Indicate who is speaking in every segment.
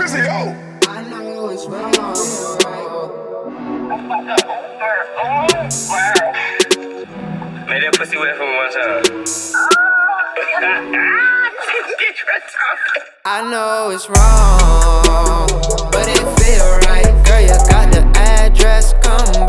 Speaker 1: Chrissy, yo.
Speaker 2: I know it's wrong.
Speaker 3: Make that pussy wet for me one time.
Speaker 2: I know it's wrong, but it feel right. Girl, you got the address, come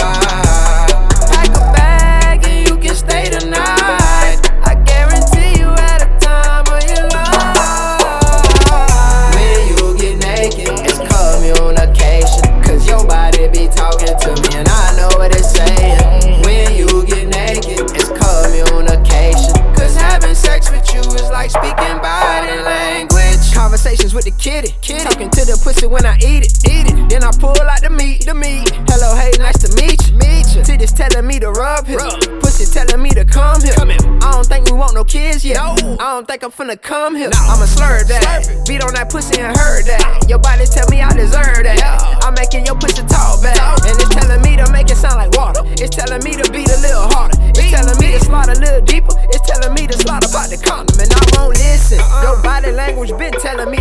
Speaker 2: when I eat it, eat it. Then I pull out the meat, the meat. Hello, hey, nice to meet you, meet you. Titties telling me to rub here, pussy telling me to come here. Come here. I don't think we want no kids yet. No. I don't think I'm finna come here. I'ma slur that, beat on that pussy and heard that. Your body tell me I deserve that. I'm making your pussy talk back, and it's telling me to make it sound like water. It's telling me to beat a little harder. It's telling me to slide a little deeper. It's telling me to slide about the condom, and I won't listen. Your body language been telling me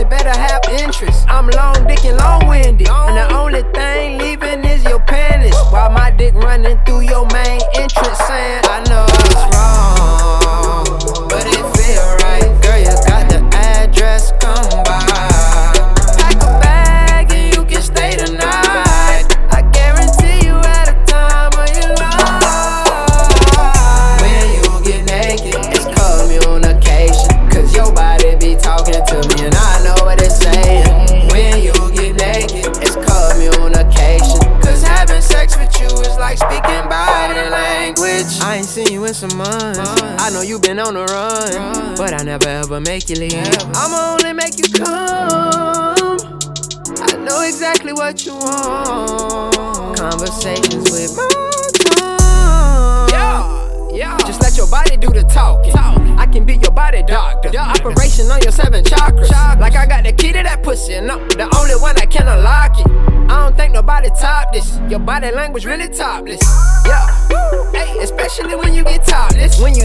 Speaker 2: it, better have interest. I'm long dick and long winded, know you been on the run, but I never ever make you leave. I'ma only make you come. I know exactly what you want. Conversations with my tongue. Yeah, yeah. Just let your body do the talking. I can be your body doctor. Your operation on your seven chakras. Like I got the key to that pussy, and I'm the only one that can unlock it. I don't think nobody top this. Your body language really topless. Yeah. Hey, especially when you get topless. When you